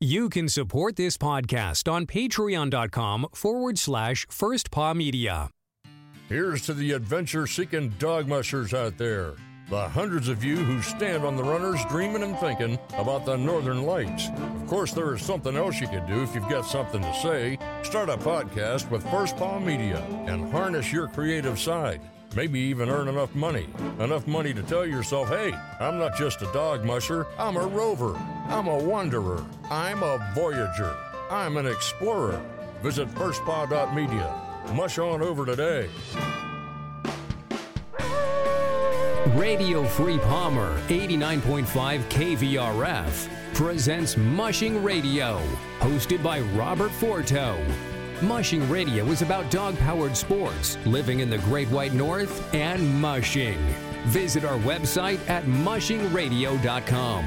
You can support this podcast on patreon.com forward slash first paw media. Here's to the adventure seeking dog mushers out there. The hundreds of you who stand on the runners dreaming and thinking about the northern lights. Of course, there is something else you can do if you've got something to say. Start a podcast with First Paw Media and harness your creative side. Maybe even earn enough money. Enough money to tell yourself, hey, I'm not just a dog musher, I'm a rover. I'm a wanderer. I'm a voyager. I'm an explorer. Visit firstpaw.media. Mush on over today. Radio Free Palmer 89.5 KVRF presents Mushing Radio, hosted by Robert Forto. Mushing Radio is about dog powered sports, living in the Great White North, and mushing. Visit our website at mushingradio.com.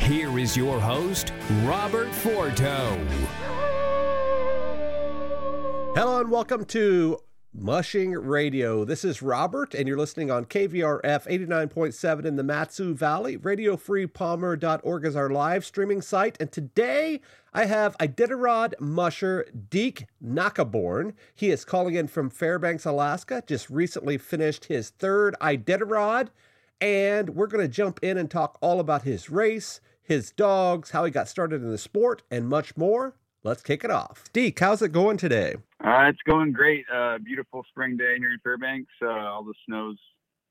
Here is your host, Robert Forto. Hello and welcome to Mushing Radio. This is Robert, and you're listening on KVRF 89.7 in the Mat-Su Valley. RadioFreePalmer.org is our live streaming site. And today I have Iditarod musher Deke Naaktgeboren. He is calling in from Fairbanks, Alaska. Just recently finished his third Iditarod. And we're going to jump in and talk all about his race, his dogs, how he got started in the sport, and much more. Let's kick it off. Deke, how's it going today? Uh, it's going great. Uh, beautiful spring day here in Fairbanks. Uh, all the snow's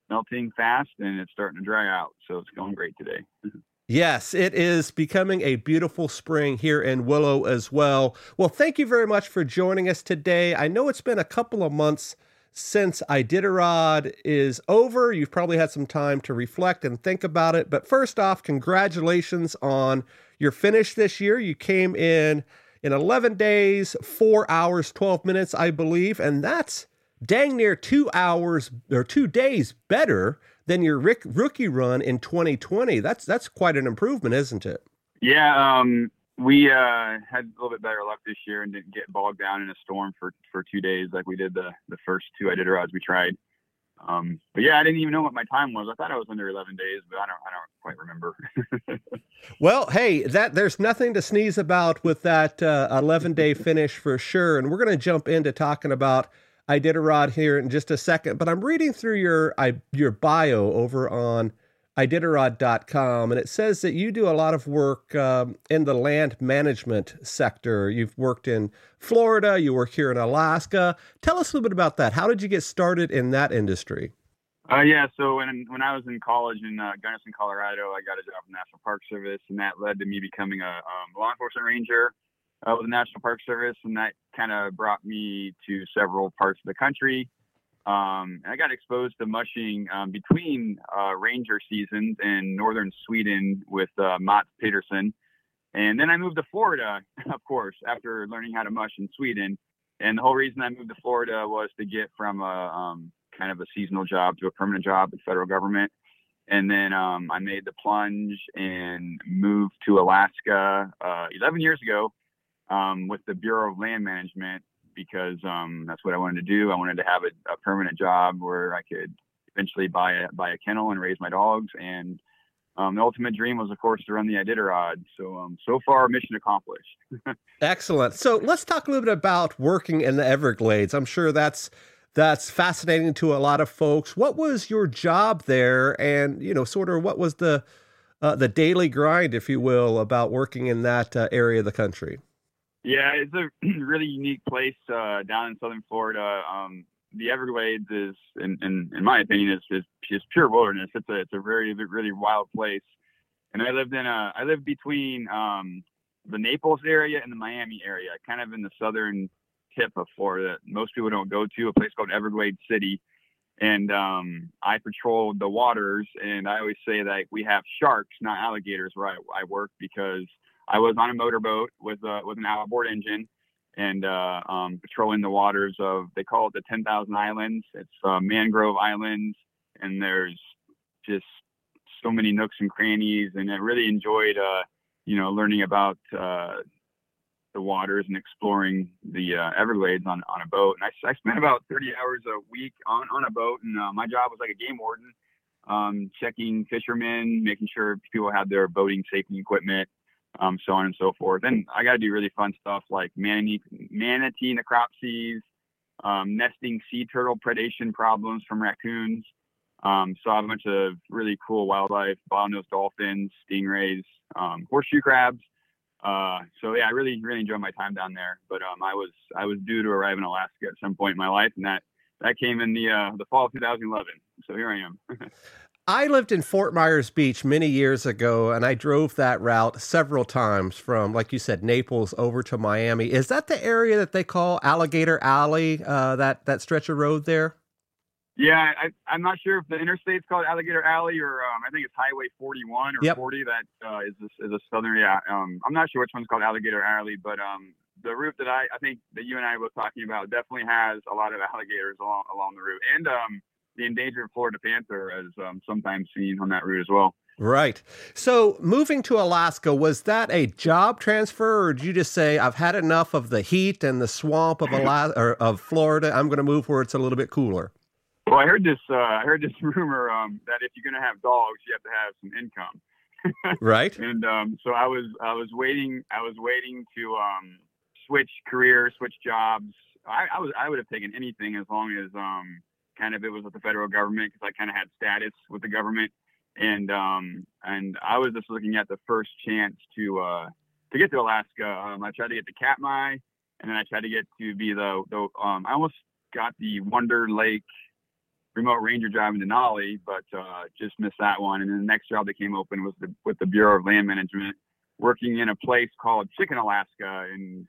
melting fast and it's starting to dry out. So it's going great today. Yes, it is becoming a beautiful spring here in Willow as well. Well, thank you very much for joining us today. I know it's been a couple of months since Iditarod is over. You've probably had some time to reflect and think about it. But first off, congratulations on your finish this year. You came in in 11 days, 4 hours, 12 minutes, I believe. And that's dang near two hours or two days better than your Rick, rookie run in 2020. That's that's quite an improvement, isn't it? Yeah, um, we uh, had a little bit better luck this year and didn't get bogged down in a storm for, for two days like we did the, the first two Iditarods we tried. Um, but yeah, I didn't even know what my time was. I thought I was under 11 days, but I don't, I don't quite remember. well, hey, that there's nothing to sneeze about with that uh, 11 day finish for sure. And we're going to jump into talking about Iditarod here in just a second. But I'm reading through your I, your bio over on Iditarod.com, and it says that you do a lot of work um, in the land management sector. You've worked in Florida, you work here in Alaska. Tell us a little bit about that. How did you get started in that industry? Uh, yeah, so when when I was in college in uh, Gunnison, Colorado, I got a job in the National Park Service, and that led to me becoming a um, law enforcement ranger uh, with the National Park Service, and that kind of brought me to several parts of the country. Um, I got exposed to mushing um, between uh, ranger seasons in northern Sweden with uh, Mats Peterson. And then I moved to Florida, of course, after learning how to mush in Sweden. And the whole reason I moved to Florida was to get from a um, kind of a seasonal job to a permanent job with the federal government. And then um, I made the plunge and moved to Alaska uh, 11 years ago um, with the Bureau of Land Management because um, that's what I wanted to do. I wanted to have a, a, permanent job where I could eventually buy a buy a kennel and raise my dogs. And um, the ultimate dream was, of course, to run the Iditarod. So um, so far, mission accomplished. Excellent. So let's talk a little bit about working in the Everglades. I'm sure that's that's fascinating to a lot of folks. What was your job there, and you know, sort of what was the uh, the daily grind, if you will, about working in that uh, area of the country? Yeah, it's a really unique place uh, down in southern Florida. Um, the Everglades is, in, in, in my opinion, is, just pure wilderness. It's a it's a very really wild place. And I lived in a I lived between um, the Naples area and the Miami area, kind of in the southern tip of Florida. Most people don't go to a place called Everglades City. And um, I patrolled the waters, and I always say that we have sharks, not alligators, where I, I work because I was on a motorboat with uh, with an outboard engine and uh, um, patrolling the waters of they call it the 10,000 Islands. It's uh, mangrove islands, and there's just so many nooks and crannies. And I really enjoyed, uh, you know, learning about uh, the waters and exploring the uh, Everglades on, on a boat. And I, I spent about 30 hours a week on, on a boat, and my job was like a game warden, um, checking fishermen, making sure people had their boating safety equipment um, so on and so forth. And I got to do really fun stuff like manatee, manatee necropsies, um, nesting sea turtle predation problems from raccoons. Um, saw a bunch of really cool wildlife, bottlenose dolphins, stingrays, um, horseshoe crabs. Uh, so yeah, I really, really enjoyed my time down there. But um, I was I was due to arrive in Alaska at some point in my life, and that that came in the uh, the fall of 2011. So here I am. I lived in Fort Myers Beach many years ago, and I drove that route several times from, like you said, Naples over to Miami. Is that the area that they call Alligator Alley? Uh, that that stretch of road there? Yeah, I, am not sure if the interstate's called Alligator Alley or um, I think it's Highway 41 or yep. 40. That uh, is a, is a southern. Yeah, um, I'm not sure which one's called Alligator Alley, but um, the route that I I think that you and I were talking about definitely has a lot of alligators along along the route, and um, the endangered Florida panther as um, sometimes seen on that route as well. Right. So moving to Alaska, was that a job transfer, or did you just say, "I've had enough of the heat and the swamp of Alaska or of Florida. I'm going to move where it's a little bit cooler"? Well, I heard this. Uh, I heard this rumor um, that if you're going to have dogs, you have to have some income. right. And um, so I was, I was waiting. I was waiting to um, switch careers, switch jobs. I, I was, I would have taken anything as long as um, kind of it was with the federal government because I kind of had status with the government, and um, and I was just looking at the first chance to uh, to get to Alaska. Um, I tried to get to Katmai, and then I tried to get to be the the um, I almost got the Wonder Lake remote ranger job in Denali, but uh, just missed that one. And then the next job that came open was the, with the Bureau of Land Management, working in a place called Chicken, Alaska, and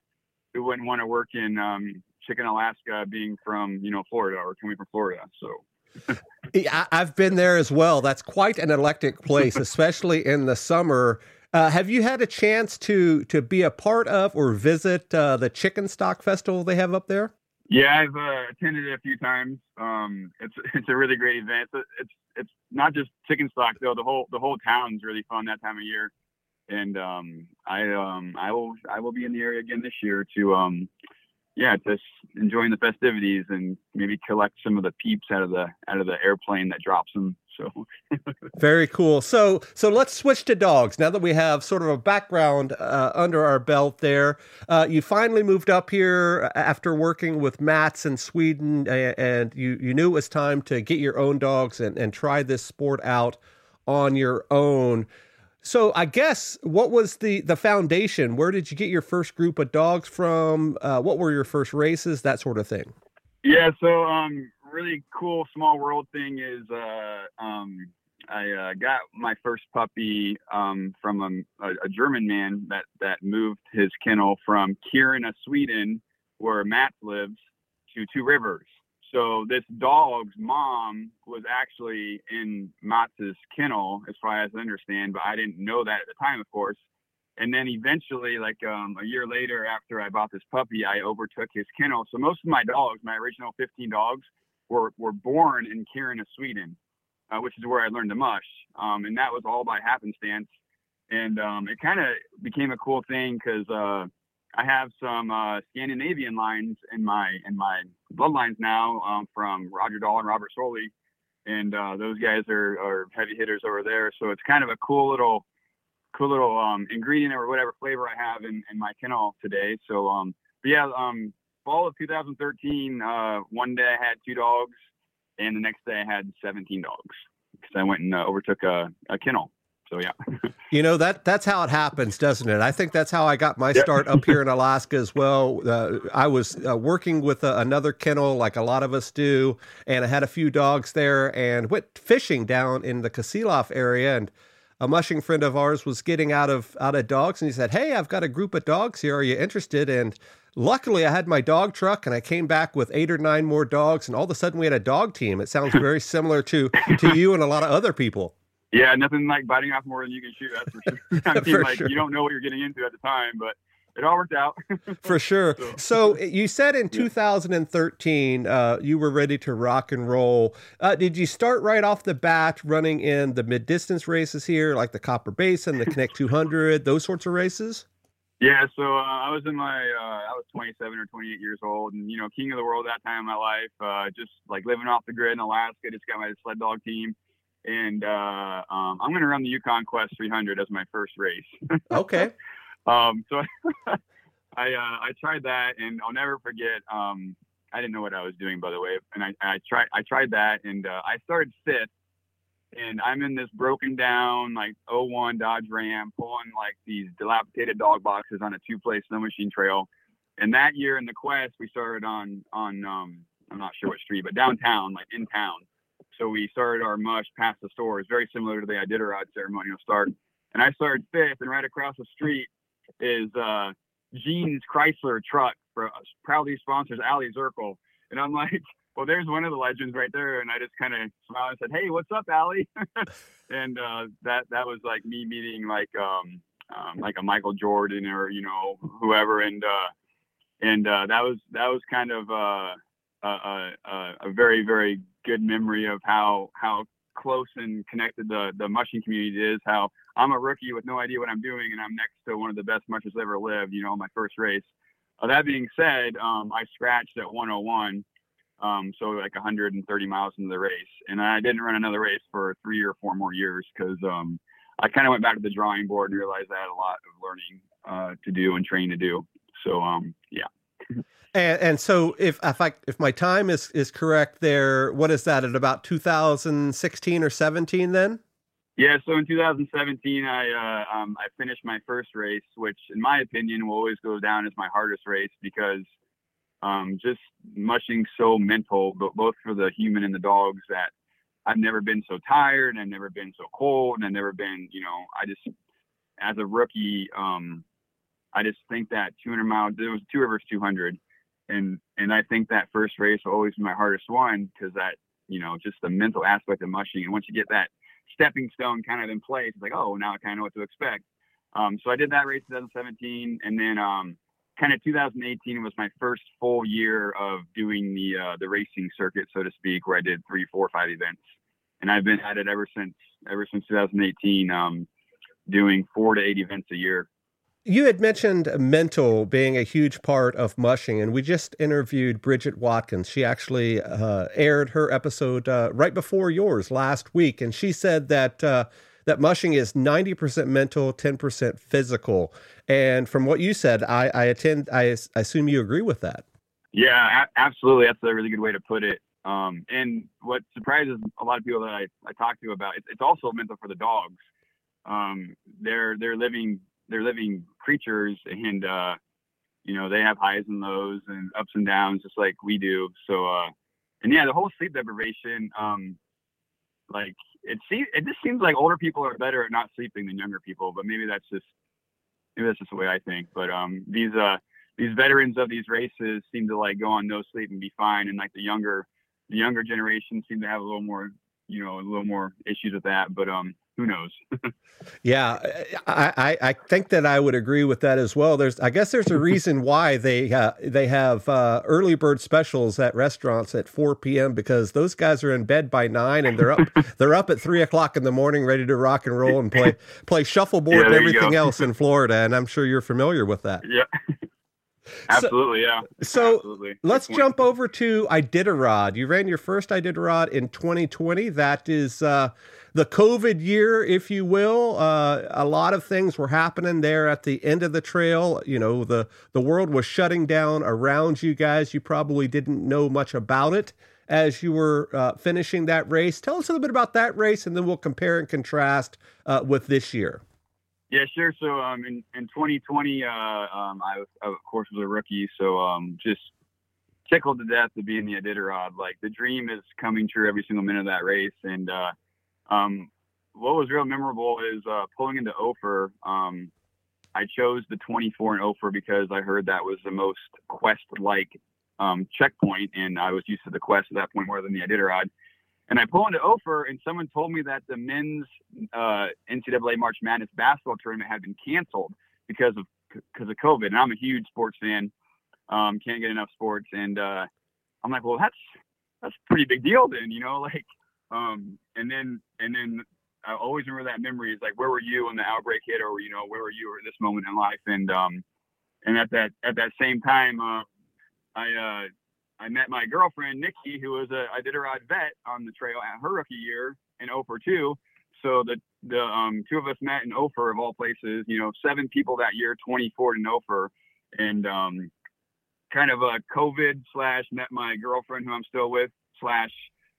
who wouldn't want to work in um, Chicken, Alaska, being from you know Florida or coming from Florida. So. Yeah, I've been there as well. That's quite an eclectic place, especially in the summer. Uh, have you had a chance to to be a part of or visit uh, the Chicken Stock Festival they have up there? Yeah, I've uh, attended it a few times. Um, it's it's a really great event. It's, it's it's not just chicken stock though. The whole the whole town's really fun that time of year, and um, I um, I will I will be in the area again this year to um, yeah, just enjoying the festivities and maybe collect some of the peeps out of the out of the airplane that drops them. So very cool. So so let's switch to dogs now that we have sort of a background uh, under our belt. There, uh, you finally moved up here after working with Mats in Sweden, and you you knew it was time to get your own dogs and and try this sport out on your own. So I guess what was the the foundation? Where did you get your first group of dogs from? Uh, what were your first races? That sort of thing. Yeah. So um, really cool small world thing is uh, um, I uh, got my first puppy um, from a, a, German man that that moved his kennel from Kiruna, Sweden, where Matt lives, to Two Rivers. So this dog's mom was actually in Mats's kennel, as far as I understand, but I didn't know that at the time, of course. And then eventually, like um, a year later, after I bought this puppy, I overtook his kennel. So most of my dogs, my original 15 dogs, were were born in Kiruna, Sweden, uh, which is where I learned to mush. Um, and that was all by happenstance. And um, it kind of became a cool thing because uh, I have some uh, Scandinavian lines in my in my bloodlines now um, from Roger Dahl and Robert Sørlie, and uh, those guys are, are heavy hitters over there. So it's kind of a cool little cool little um, ingredient or whatever flavor I have in, in my kennel today. So um, but yeah, um, fall of 2013, uh, one day I had two dogs, and the next day I had 17 dogs because I went and uh, overtook a, a kennel. So yeah. you know that that's how it happens, doesn't it? I think that's how I got my start up here in Alaska as well. Uh, I was uh, working with uh, another kennel, like a lot of us do, and I had a few dogs there, and went fishing down in the Kasilof area, and a mushing friend of ours was getting out of out of dogs, and he said, "Hey, I've got a group of dogs here. Are you interested?" And luckily, I had my dog truck, and I came back with eight or nine more dogs, and all of a sudden, we had a dog team. It sounds very similar to to you and a lot of other people. Yeah, nothing like biting off more than you can shoot. That's for sure. I mean, like sure. you don't know what you're getting into at the time, but it all worked out. for sure. So. so. you said in 2013 uh, you were ready to rock and roll. Uh, did you start right off the bat running in the mid distance races here, like the Copper Basin, the Knik 200, those sorts of races? Yeah, so uh, I was in my, uh, I was 27 or 28 years old, and you know, king of the world that time in my life. Uh, just like living off the grid in Alaska, just got my sled dog team and uh, um, I'm going to run the Yukon Quest 300 as my first race. okay. um, so I uh, I tried that, and I'll never forget. Um, I didn't know what I was doing, by the way, and I, I tried I tried that, and uh, I started fifth, and I'm in this broken down like 01 Dodge Ram, pulling like these dilapidated dog boxes on a two-place snow machine trail. And that year in the Quest, we started on on um, I'm not sure what street, but downtown, like in town. So we started our mush past the store. It's very similar to the Iditarod ceremonial start. And I started fifth, and right across the street is uh, Gene's Chrysler truck, for, uh, proudly sponsors Aliy Zirkle. And I'm like, well, there's one of the legends right there. And I just kind of smiled and said, hey, what's up, Aliy? and uh, that that was like me meeting like um, um, like a Michael Jordan or you know whoever, and uh, and uh, that was that was kind of uh, a, a, a very very good memory of how how close and connected the the mushing community is. How I'm a rookie with no idea what I'm doing, and I'm next to one of the best mushers ever lived. You know, my first race. Uh, that being said, um, I scratched at 101, um, so like 130 miles into the race, and I didn't run another race for three or four more years because um, I kind of went back to the drawing board and realized I had a lot of learning uh, to do and training to do. So um, yeah. And, and so if if I if my time is is correct there, what is that at about 2016 or 17 then? Yeah, so in 2017, I uh, um, I finished my first race, which in my opinion will always go down as my hardest race because um, just mushing so mental, but both for the human and the dogs that I've never been so tired, I've never been so cold, and I've never been, you know, I just as a rookie, um, I just think that 200 miles, there was Two Rivers 200, and and I think that first race will always be my hardest one because that, you know, just the mental aspect of mushing, and once you get that stepping stone kind of in place. It's like, oh, now I kind of know what to expect. Um, so I did that race in 2017, and then um, kind of 2018 was my first full year of doing the uh, the racing circuit, so to speak, where I did three, four, five events, and I've been at it ever since ever since 2018, um, doing four to eight events a year. You had mentioned mental being a huge part of mushing, and we just interviewed Bridgett Watkins. She actually uh, aired her episode uh, right before yours last week, and she said that uh, that mushing is ninety percent mental, ten percent physical. And from what you said, I, I attend. I, I, assume you agree with that. Yeah, a- absolutely. That's a really good way to put it. Um, and what surprises a lot of people that I, I talk to about it, it's also mental for the dogs. Um, they're they're living they're living creatures and uh you know they have highs and lows and ups and downs just like we do. So uh and yeah the whole sleep deprivation um like it seems it just seems like older people are better at not sleeping than younger people but maybe that's just maybe that's just the way i think. But um these uh these veterans of these races seem to like go on no sleep and be fine. And like the younger the younger generation seem to have a little more you know a little more issues with that. But um who knows? yeah, I, I, I think that I would agree with that as well. There's, I guess, there's a reason why they uh, they have uh, early bird specials at restaurants at 4 p.m. because those guys are in bed by nine and they're up they're up at three o'clock in the morning, ready to rock and roll and play play shuffleboard yeah, and everything else in Florida. And I'm sure you're familiar with that. Yeah. Absolutely, so, yeah. So Absolutely. let's jump over to Iditarod. You ran your first Iditarod in 2020. That is uh, the COVID year, if you will. Uh, a lot of things were happening there at the end of the trail. You know, the the world was shutting down around you guys. You probably didn't know much about it as you were uh, finishing that race. Tell us a little bit about that race, and then we'll compare and contrast uh, with this year. Yeah, sure. So um, in, in 2020, uh, um, I, of course, was a rookie. So um, just tickled to death to be in the Iditarod. Like the dream is coming true every single minute of that race. And uh, um, what was real memorable is uh, pulling into Ophir. Um, I chose the 24 in Ophir because I heard that was the most quest-like um, checkpoint, and I was used to the quest at that point more than the Iditarod. And I pull into Ophir, and someone told me that the men's uh, NCAA March Madness basketball tournament had been canceled because of because of COVID. And I'm a huge sports fan, um, can't get enough sports, and uh, I'm like, well, that's that's a pretty big deal then, you know, like um, and then and then I always remember that memory is like, where were you when the outbreak hit, or you know, where were you at this moment in life? And um, and at that at that same time, uh, I uh, I met my girlfriend Nikki, who was a I did a Iditarod vet on the trail at her rookie year in Ophir too. So the the um, two of us met in Ophir of all places. You know, seven people that year, 24 in Ophir, and um, kind of a COVID slash met my girlfriend who I'm still with slash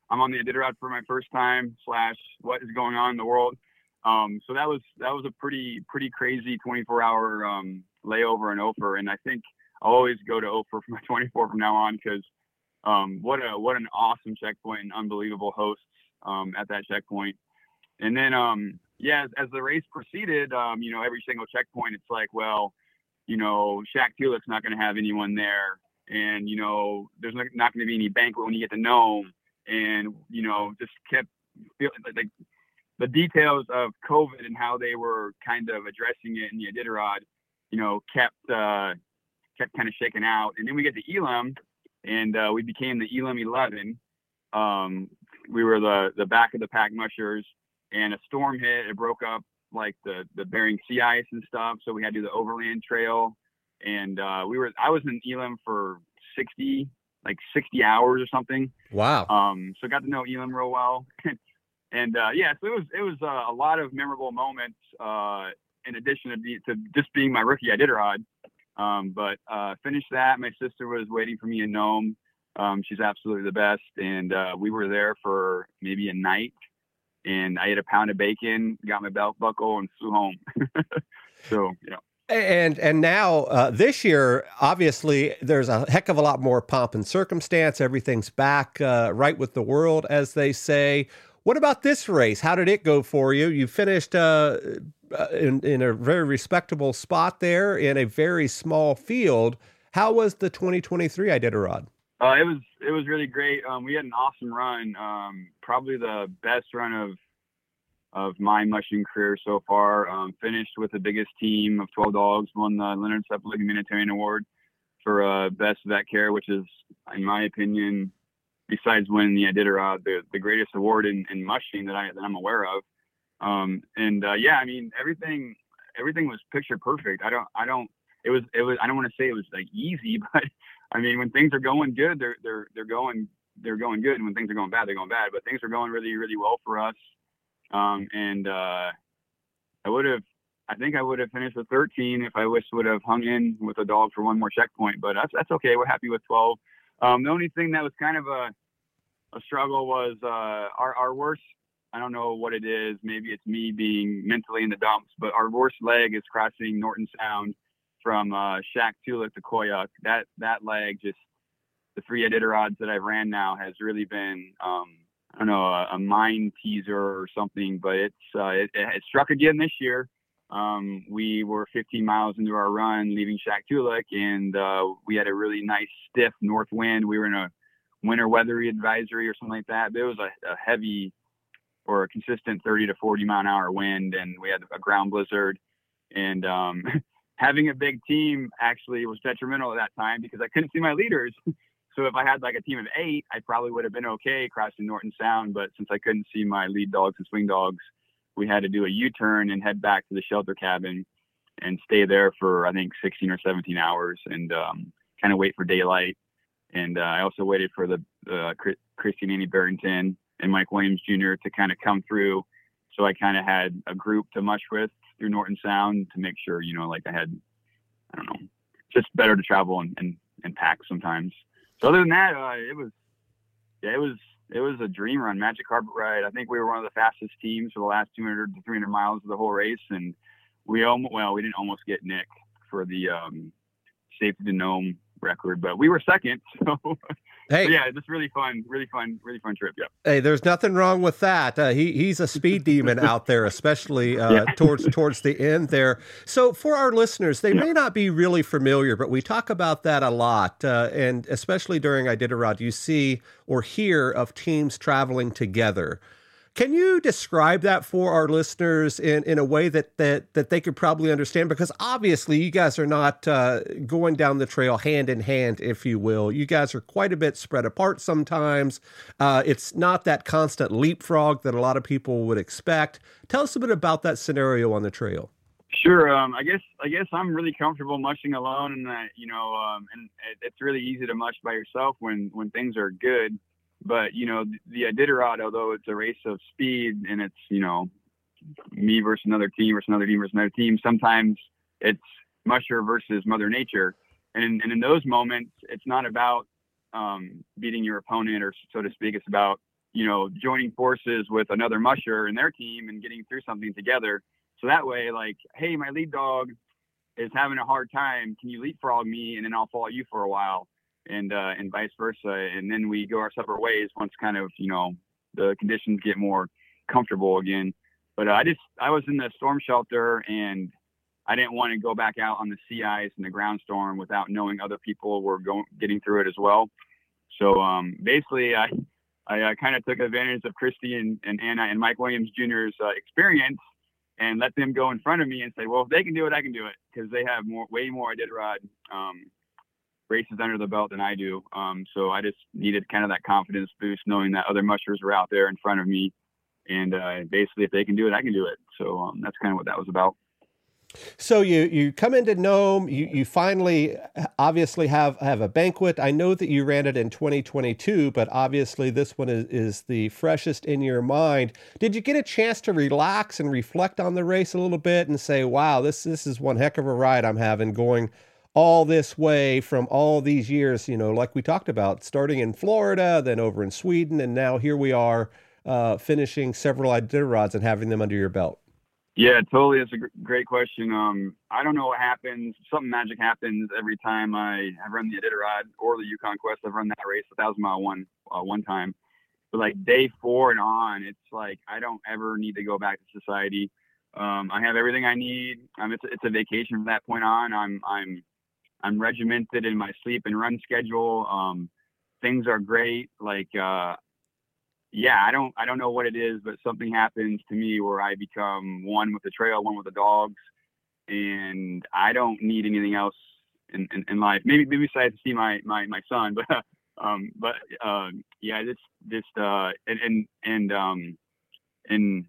I'm on the Iditarod for my first time slash what is going on in the world. Um, so that was that was a pretty pretty crazy 24 hour um, layover in Ophir, and I think I'll always go to Ophir for my 24 from now on because um, what a what an awesome checkpoint and unbelievable hosts um, at that checkpoint. And then um, yeah, as, as, the race proceeded, um, you know every single checkpoint, it's like well, you know Shaq Tulik's not going to have anyone there, and you know there's not, not going to be any banquet when you get to Nome, and you know just kept feeling like the details of COVID and how they were kind of addressing it in the Iditarod, you know, kept uh, kept kind of shaking out. And then we get to Elim, and uh, we became the Elim 11. Um, we were the the back of the pack mushers, and a storm hit. It broke up like the the Bering Sea ice and stuff. So we had to do the overland trail, and uh, we were. I was in Elim for 60 like 60 hours or something. Wow. Um, so got to know Elim real well. and uh, yeah, so it was it was uh, a lot of memorable moments. Uh, in addition to, be, to just being my rookie I did Iditarod, um, but uh, finished that. My sister was waiting for me in Nome. Um, she's absolutely the best, and uh, we were there for maybe a night. And I ate a pound of bacon, got my belt buckle, and flew home. so know. And and now uh, this year, obviously, there's a heck of a lot more pomp and circumstance. Everything's back uh, right with the world, as they say. What about this race? How did it go for you? You finished uh, uh, in, in a very respectable spot there in a very small field. How was the 2023 Iditarod? Uh, it was it was really great. Um, we had an awesome run. Um, probably the best run of of my mushing career so far. Um, finished with the biggest team of 12 dogs. Won the Leonhard Seppala Humanitarian Award for uh, best vet care, which is, in my opinion, besides winning the Iditarod, the, the greatest award in, in mushing that I that I'm aware of. Um, and uh, yeah, I mean everything everything was picture perfect. I don't I don't it was it was I don't want to say it was like easy, but I mean when things are going good, they're they're they're going they're going good, and when things are going bad, they're going bad. But things are going really really well for us. Um, and uh, I would have I think I would have finished with 13 if I wish would have hung in with a dog for one more checkpoint, but that's that's okay. We're happy with 12. Um, the only thing that was kind of a, a struggle was uh, our, our worst. I don't know what it is. Maybe it's me being mentally in the dumps, but our worst leg is crossing Norton Sound from uh, Shaq Tulik to Koyuk. That that leg just the three Iditarods that I've ran now has really been um, I don't know a, a mind teaser or something, but it's uh, it, it struck again this year. Um, we were 15 miles into our run, leaving Shaktoolik, and uh, we had a really nice stiff north wind. We were in a winter weather advisory or something like that. But it was a, a heavy or a consistent 30 to 40 mile an hour wind, and we had a ground blizzard. And um, having a big team actually was detrimental at that time because I couldn't see my leaders. so if I had like a team of eight, I probably would have been okay crossing Norton Sound. But since I couldn't see my lead dogs and swing dogs, we had to do a U-turn and head back to the shelter cabin and stay there for I think 16 or 17 hours and um, kind of wait for daylight. And uh, I also waited for the uh, Kristy and Annie Berington and Mike Williams Jr. to kind of come through. So I kind of had a group to mush with through Norton Sound to make sure, you know, like I had, I don't know, just better to travel and, and, and pack sometimes. Other than that, uh, it was, yeah, it was it was a dream run, magic carpet ride. I think we were one of the fastest teams for the last 200 to 300 miles of the whole race, and we almost well, we didn't almost get Nick for the um, safety to Nome record, but we were second. So Hey, yeah, just really fun, really fun, really fun trip. Yeah. Hey, there's nothing wrong with that. Uh, he he's a speed demon out there, especially uh, yeah. towards towards the end there. So for our listeners, they yeah. may not be really familiar, but we talk about that a lot, uh, and especially during Iditarod, you see or hear of teams traveling together. Can you describe that for our listeners in, in a way that, that that they could probably understand? Because obviously, you guys are not uh, going down the trail hand in hand, if you will. You guys are quite a bit spread apart sometimes. Uh, it's not that constant leapfrog that a lot of people would expect. Tell us a bit about that scenario on the trail. Sure. Um, I guess I guess I'm really comfortable mushing alone, and that you know, um, and it's really easy to mush by yourself when when things are good. But you know, the Iditarod, although it's a race of speed and it's you know me versus another team versus another team versus another team. Sometimes it's musher versus Mother Nature, and in, and in those moments, it's not about um, beating your opponent or so to speak. It's about you know joining forces with another musher and their team and getting through something together. So that way, like, hey, my lead dog is having a hard time. Can you leapfrog me, and then I'll follow you for a while, and uh, and vice versa, and then we go our separate ways once kind of you know the conditions get more comfortable again. But uh, I just I was in the storm shelter and I didn't want to go back out on the sea ice and the ground storm without knowing other people were going getting through it as well. So um, basically, I I uh, kind of took advantage of Kristy and, and Anna and Mike Williams Jr.'s uh, experience and let them go in front of me and say, well, if they can do it, I can do it because they have more, way more Iditarod um, races under the belt than I do. Um, so I just needed kind of that confidence boost, knowing that other mushers were out there in front of me, and uh, basically, if they can do it, I can do it. So um, that's kind of what that was about. So you you come into Nome, you you finally obviously have have a banquet. I know that you ran it in 2022, but obviously this one is, is the freshest in your mind. Did you get a chance to relax and reflect on the race a little bit and say, "Wow, this this is one heck of a ride I'm having going all this way from all these years, you know, like we talked about, starting in Florida, then over in Sweden, and now here we are uh, finishing several Iditarods and having them under your belt? Yeah, totally. It's a great question. Um, I don't know what happens. Something magic happens every time I have run the Iditarod or the Yukon Quest. I've run that race, a thousand mile one, uh, one time. But like day four and on, it's like I don't ever need to go back to society. Um, I have everything I need. Um, it's, it's a vacation from that point on. I'm I'm I'm regimented in my sleep and run schedule. Um, things are great. Like uh, yeah, I don't I don't know what it is, but something happens to me where I become one with the trail, one with the dogs, and I don't need anything else in, in, in life. Maybe maybe besides to see my my my son, but um but um yeah, this this uh and and and um in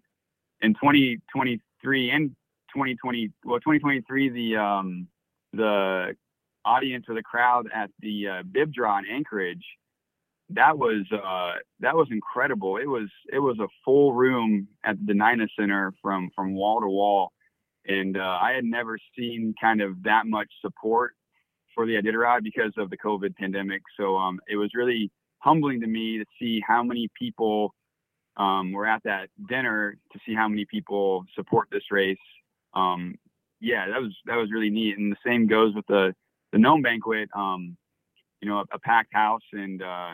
in 2023 and 2020 well 2023 the um the audience or the crowd at the uh, bib draw in Anchorage that was uh, that was incredible. It was it was a full room at the Dena'ina Center from from wall to wall, and uh, I had never seen kind of that much support for the Iditarod because of the COVID pandemic. So um, it was really humbling to me to see how many people um, were at that dinner to see how many people support this race. Um, yeah, that was that was really neat. And the same goes with the the Nome banquet. Um, you know, a, a packed house and uh,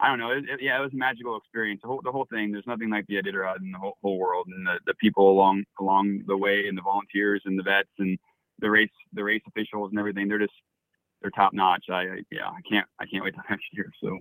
I don't know. It, it, yeah, it was a magical experience. The whole the whole thing. There's nothing like the Iditarod in the whole, whole world, and the, the people along along the way, and the volunteers, and the vets, and the race the race officials, and everything. They're just they're top notch. I, I yeah, I can't I can't wait till next year. So.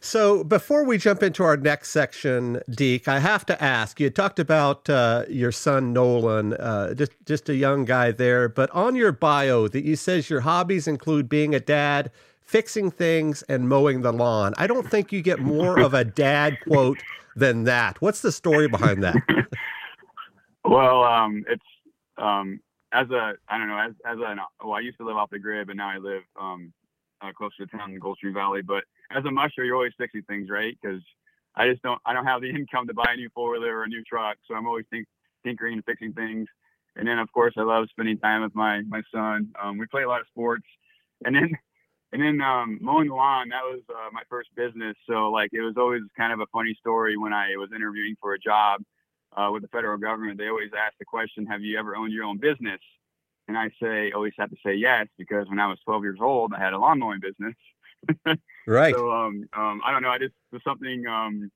So before we jump into our next section, Deke, I have to ask. You talked about uh, your son Nolan, uh, just just a young guy there, but on your bio that you says your hobbies include being a dad, fixing things and mowing the lawn. I don't think you get more of a dad quote than that. What's the story behind that? well, um, it's um, as a I don't know as as a well I used to live off the grid, but now I live um, uh, close to town in Goldstream Valley. But as a musher, you're always fixing things, right? Because I just don't I don't have the income to buy a new four wheeler or a new truck, so I'm always think, tinkering and fixing things. And then of course I love spending time with my my son. Um, we play a lot of sports, and then and then um, mowing the lawn that was uh, my first business so like it was always kind of a funny story when i was interviewing for a job uh, with the federal government they always ask the question have you ever owned your own business and i say always have to say yes because when i was 12 years old i had a lawn mowing business right so um, um, i don't know i just was something um,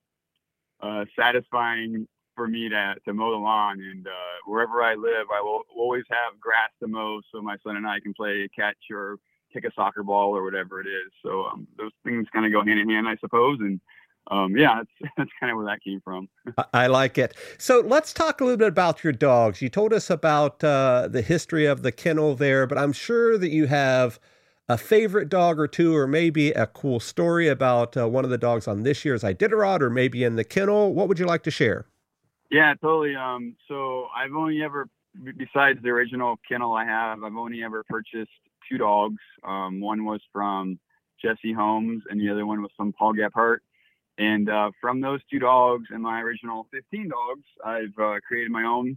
uh, satisfying for me to, to mow the lawn and uh, wherever i live i will always have grass to mow so my son and i can play catch or kick a soccer ball or whatever it is. So um, those things kind of go hand in hand, I suppose. And um, yeah, that's that's kind of where that came from. I like it. So let's talk a little bit about your dogs. You told us about uh, the history of the kennel there, but I'm sure that you have a favorite dog or two, or maybe a cool story about uh, one of the dogs on this year's Iditarod, or maybe in the kennel. What would you like to share? Yeah, totally. Um, so I've only ever, besides the original kennel I have, I've only ever purchased two dogs. Um, one was from Jesse Holmes, and the other one was from Paul Gebhardt. And uh, from those two dogs and my original 15 dogs, I've uh, created my own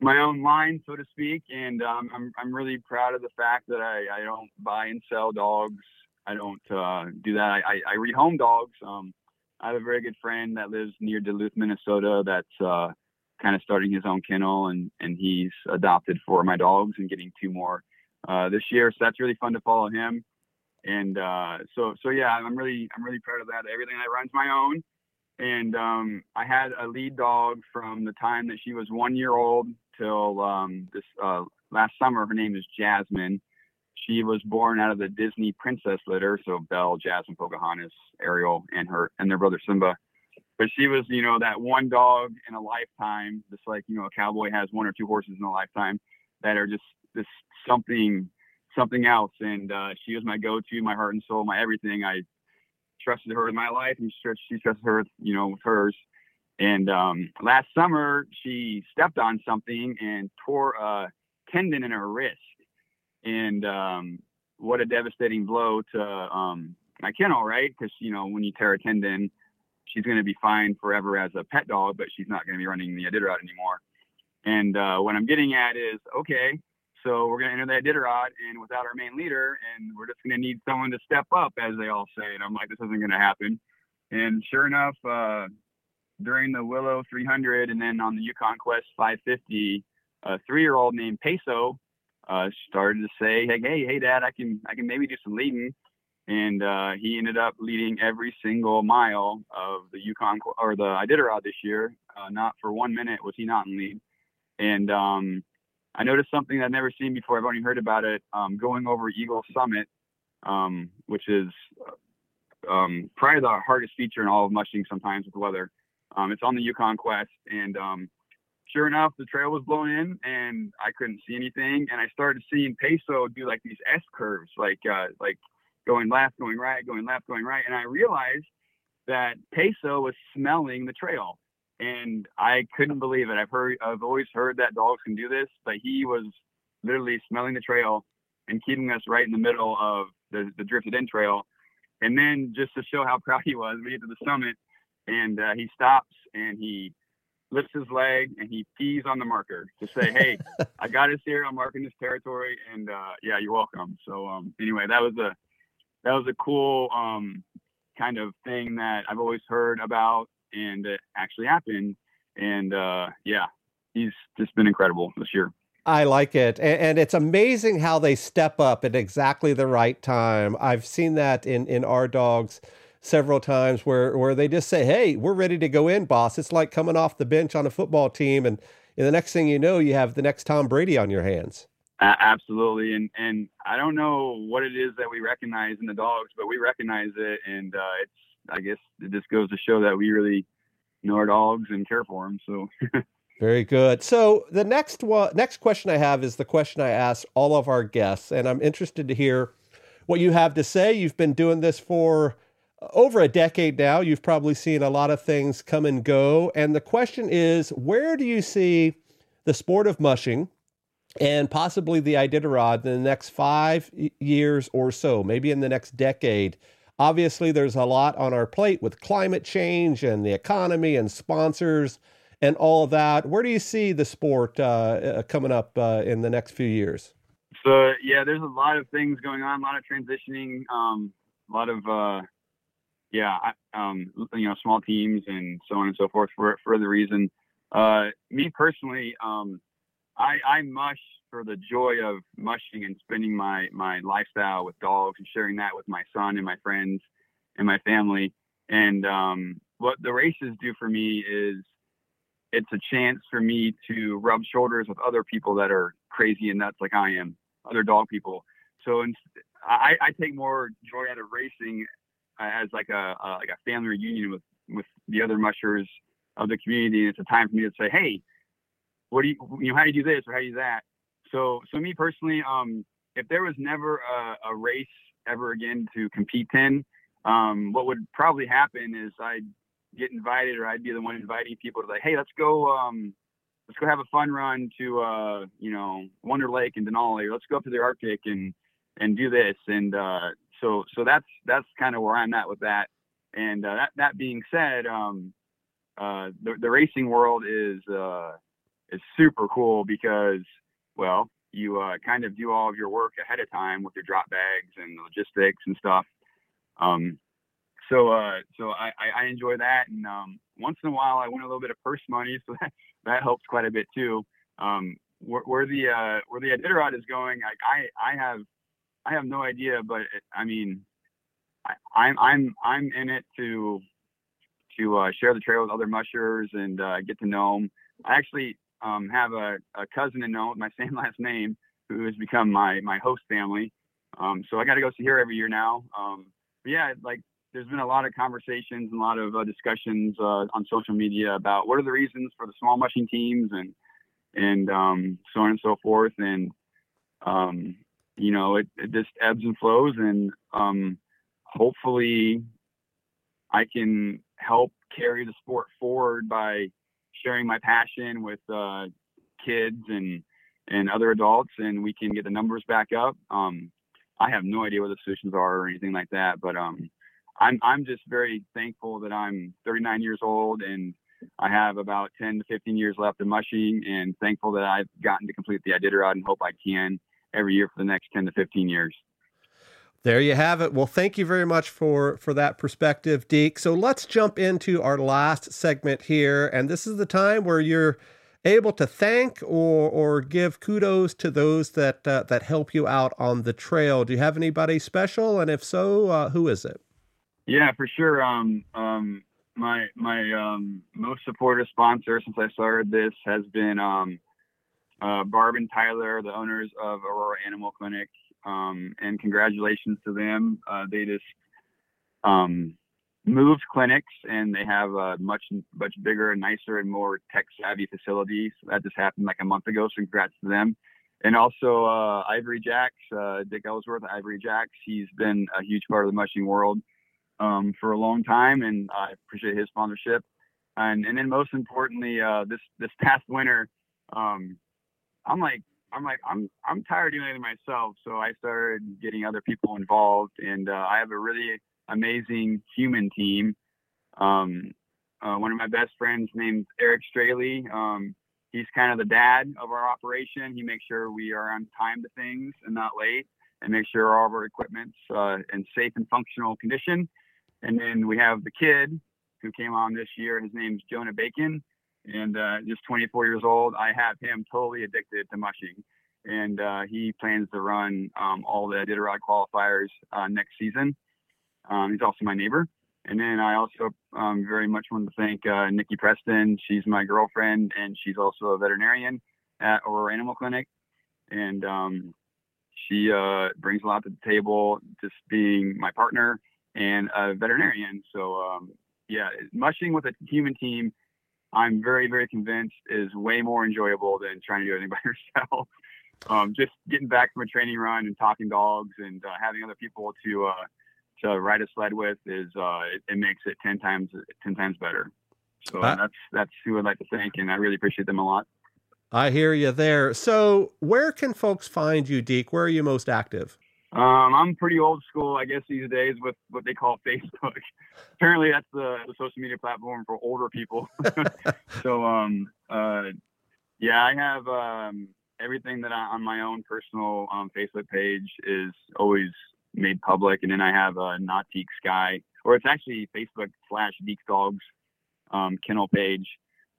my own line, so to speak. And um, I'm I'm really proud of the fact that I, I don't buy and sell dogs. I don't uh, do that. I, I, I rehome dogs. Um, I have a very good friend that lives near Duluth, Minnesota. That's uh, kind of starting his own kennel, and and he's adopted four of my dogs and getting two more uh, this year. So that's really fun to follow him. And uh, so so yeah, I'm really I'm really proud of that. Everything I run's my own. And um, I had a lead dog from the time that she was one year old till um, this uh, last summer. Her name is Jasmine. She was born out of the Disney princess litter, so Belle, Jasmine, Pocahontas, Ariel, and her and their brother Simba. But she was, you know, that one dog in a lifetime, just like you know a cowboy has one or two horses in a lifetime, that are just this something, something else. And uh, she was my go-to, my heart and soul, my everything. I trusted her with my life, and she, she trusted her, you know, with hers. And um, last summer, she stepped on something and tore a tendon in her wrist. And um, what a devastating blow to um, my kennel, right? Because, you know, when you tear a tendon, she's going to be fine forever as a pet dog, but she's not going to be running the Iditarod anymore. And uh, what I'm getting at is, okay, so we're going to enter the Iditarod and without our main leader, and we're just going to need someone to step up, as they all say. And I'm like, this isn't going to happen. And sure enough, uh, during the Willow 300 and then on the Yukon Quest 550, a three-year-old named Peso uh, started to say, "Hey, hey, hey, Dad, I can, I can maybe do some leading." And uh, he ended up leading every single mile of the Yukon or the Iditarod this year. Uh, not for one minute was he not in lead. And um, I noticed something I've never seen before. I've only heard about it um, going over Eagle Summit, um, which is um, probably the hardest feature in all of mushing sometimes with the weather. Um, it's on the Yukon Quest, and um, sure enough, the trail was blown in, and I couldn't see anything. And I started seeing Peso do like these S curves, like uh, like going left, going right, going left, going right. And I realized that Peso was smelling the trail, and I couldn't believe it. I've heard, I've always heard that dogs can do this, but he was literally smelling the trail and keeping us right in the middle of the, the drifted in trail. And then just to show how proud he was, we get to the summit and uh, he stops and he lifts his leg and he pees on the marker to say, "Hey, I got us here. I'm marking this territory, and uh, yeah, you're welcome." So um, anyway, that was a that was a cool um, kind of thing that I've always heard about, and it actually happened. And uh, yeah, he's just been incredible this year. I like it. And, and, it's amazing how they step up at exactly the right time. I've seen that in, in our dogs several times where where they just say, "Hey, we're ready to go in, boss." It's like coming off the bench on a football team, and, and the next thing you know, you have the next Tom Brady on your hands. Uh, absolutely, and and I don't know what it is that we recognize in the dogs, but we recognize it, and uh, it's I guess it just goes to show that we really know our dogs and care for them. So. Very good. So the next one, next question I have is the question I ask all of our guests, and I'm interested to hear what you have to say. You've been doing this for over a decade now. You've probably seen a lot of things come and go. And the question is where do you see the sport of mushing and possibly the Iditarod in the next five years or so, maybe in the next decade? Obviously, there's a lot on our plate with climate change and the economy and sponsors and all of that. Where do you see the sport uh, uh coming up uh, in the next few years? So yeah, there's a lot of things going on, a lot of transitioning, um, a lot of uh, yeah, um, you know, small teams and so on and so forth for for the reason. Uh, me personally, um, I, I mush for the joy of mushing and spending my my lifestyle with dogs and sharing that with my son and my friends and my family. And um, what the races do for me is it's a chance for me to rub shoulders with other people that are crazy and nuts like I am, other dog people. So I, I take more joy out of racing as like a, a like a family reunion with with the other mushers of the community. And it's a time for me to say, hey, what do you you know how do you do this or how do you do that? So so me personally, um, if there was never a, a race ever again to compete in, um, what would probably happen is I'd get invited or I'd be the one inviting people to like, hey, let's go um, let's go have a fun run to uh, you know Wonder Lake and Denali, let's go up to the Arctic and and do this. And uh, so so that's that's kind of where I'm at with that. And uh, that that being said, um, uh, the the racing world is uh, is super cool because well, you uh, kind of do all of your work ahead of time with your drop bags and logistics and stuff. Um, so uh, so I, I, enjoy that, and um, once in a while I win a little bit of purse money, so that that helps quite a bit too. Um, where, where, the uh, where the Iditarod is going, I, I I have I have no idea, but it, I mean, I, I'm I'm I'm in it to to uh, share the trail with other mushers and uh, get to know them. I actually um, have a, a, cousin in Nome with my same last name who has become my my host family. Um, so I got to go see her every year now. Um, yeah, like there's been a lot of conversations and a lot of uh, discussions uh, on social media about what are the reasons for the small mushing teams and and um, so on and so forth. And um, you know, it, it, just ebbs and flows, and um, hopefully, I can help carry the sport forward by sharing my passion with uh, kids and and other adults, and we can get the numbers back up. Um, I have no idea what the solutions are or anything like that, but um, I'm I'm just very thankful that I'm 39 years old and I have about 10 to 15 years left of mushing, and thankful that I've gotten to complete the Iditarod and hope I can every year for the next 10 to 15 years. There you have it. Well, thank you very much for for that perspective, Deke. So let's jump into our last segment here, and this is the time where you're able to thank or or give kudos to those that uh, that help you out on the trail. Do you have anybody special, and if so, uh, who is it? Yeah, for sure. Um, um, my my um, most supportive sponsor since I started this has been um, uh, Barb and Tyler, the owners of Aurora Animal Clinic, um, and congratulations to them. Uh, they just um, moved clinics and they have a much much bigger, nicer, and more tech savvy facility. So that just happened like a month ago. So congrats to them. And also uh, Ivory Jacks, uh, Dick Ellsworth, Ivory Jacks. He's been a huge part of the mushing world um, for a long time, and I appreciate his sponsorship. And and then most importantly, uh, this this past winter, um, I'm like I'm like I'm I'm tired of doing it myself, so I started getting other people involved, and uh, I have a really amazing human team. Um, uh, one of my best friends named Eric Straley. Um, he's kind of the dad of our operation. He makes sure we are on time to things and not late, and make sure all of our equipment's uh, in safe and functional condition. And then we have the kid who came on this year. His name's Jonah Bacon, and uh, just 24 years old. I have him totally addicted to mushing, and uh, he plans to run um, all the Iditarod qualifiers uh, next season. Um, he's also my neighbor. And then I also um, very much want to thank uh, Nikki Preston. She's my girlfriend, and she's also a veterinarian at Aurora Animal Clinic. And um, she uh, brings a lot to the table, just being my partner and a veterinarian. So um, yeah, mushing with a human team, I'm very very convinced is way more enjoyable than trying to do anything by yourself. Um, just getting back from a training run and talking dogs and uh, having other people to uh, to ride a sled with is uh, it, it, makes it ten times ten times better. So uh, that's that's who I'd like to thank, and I really appreciate them a lot. I hear you there. So where can folks find you, Deke? Where are you most active? Um, I'm pretty old school, I guess, these days with what they call Facebook. Apparently, that's the, the, social media platform for older people. so, um, uh, yeah, I have um, everything that I, on my own personal um, Facebook page is always made public, and then I have a Nautique Sky, or it's actually Facebook slash Dekes Dogs um, kennel page.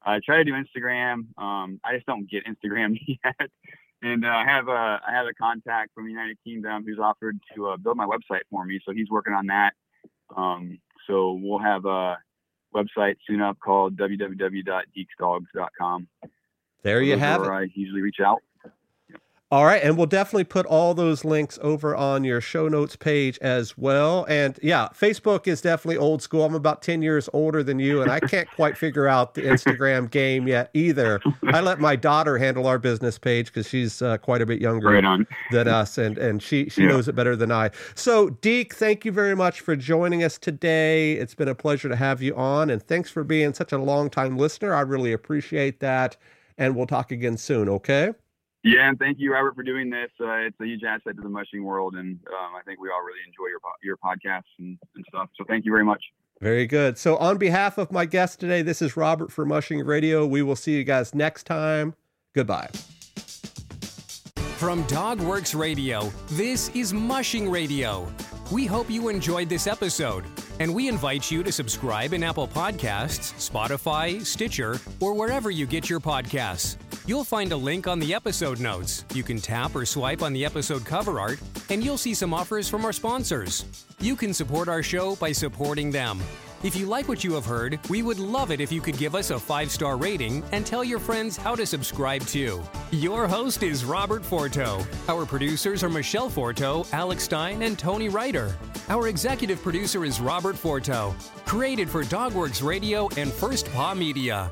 I try to do Instagram. Um, I just don't get Instagram yet. And uh, I have a I have a contact from the United Kingdom who's offered to uh, build my website for me. So he's working on that. Um, so we'll have a website soon up called www.dekesdogs.com. There you have it. I usually reach out. All right, and we'll definitely put all those links over on your show notes page as well. And yeah, Facebook is definitely old school. I'm about 10 years older than you, and I can't quite figure out the Instagram game yet either. I let my daughter handle our business page because she's uh, quite a bit younger right than us, and, and she, she yeah. knows it better than I. So, Deke, thank you very much for joining us today. It's been a pleasure to have you on, and thanks for being such a long time listener. I really appreciate that. And we'll talk again soon, okay? Yeah, and thank you, Robert, for doing this. Uh, it's a huge asset to the mushing world, and um, I think we all really enjoy your your podcasts and, and stuff. So thank you very much. Very good. So, on behalf of my guest today, this is Robert for Mushing Radio. We will see you guys next time. Goodbye. From Dogworks Radio, this is Mushing Radio. We hope you enjoyed this episode, and we invite you to subscribe in Apple Podcasts, Spotify, Stitcher, or wherever you get your podcasts. You'll find a link on the episode notes. You can tap or swipe on the episode cover art, and you'll see some offers from our sponsors. You can support our show by supporting them. If you like what you have heard, we would love it if you could give us a five star rating and tell your friends how to subscribe too. Your host is Robert Forto. Our producers are Michelle Forto, Alex Stein, and Tony Ryder. Our executive producer is Robert Forto. Created for Dogworks Radio and First Paw Media.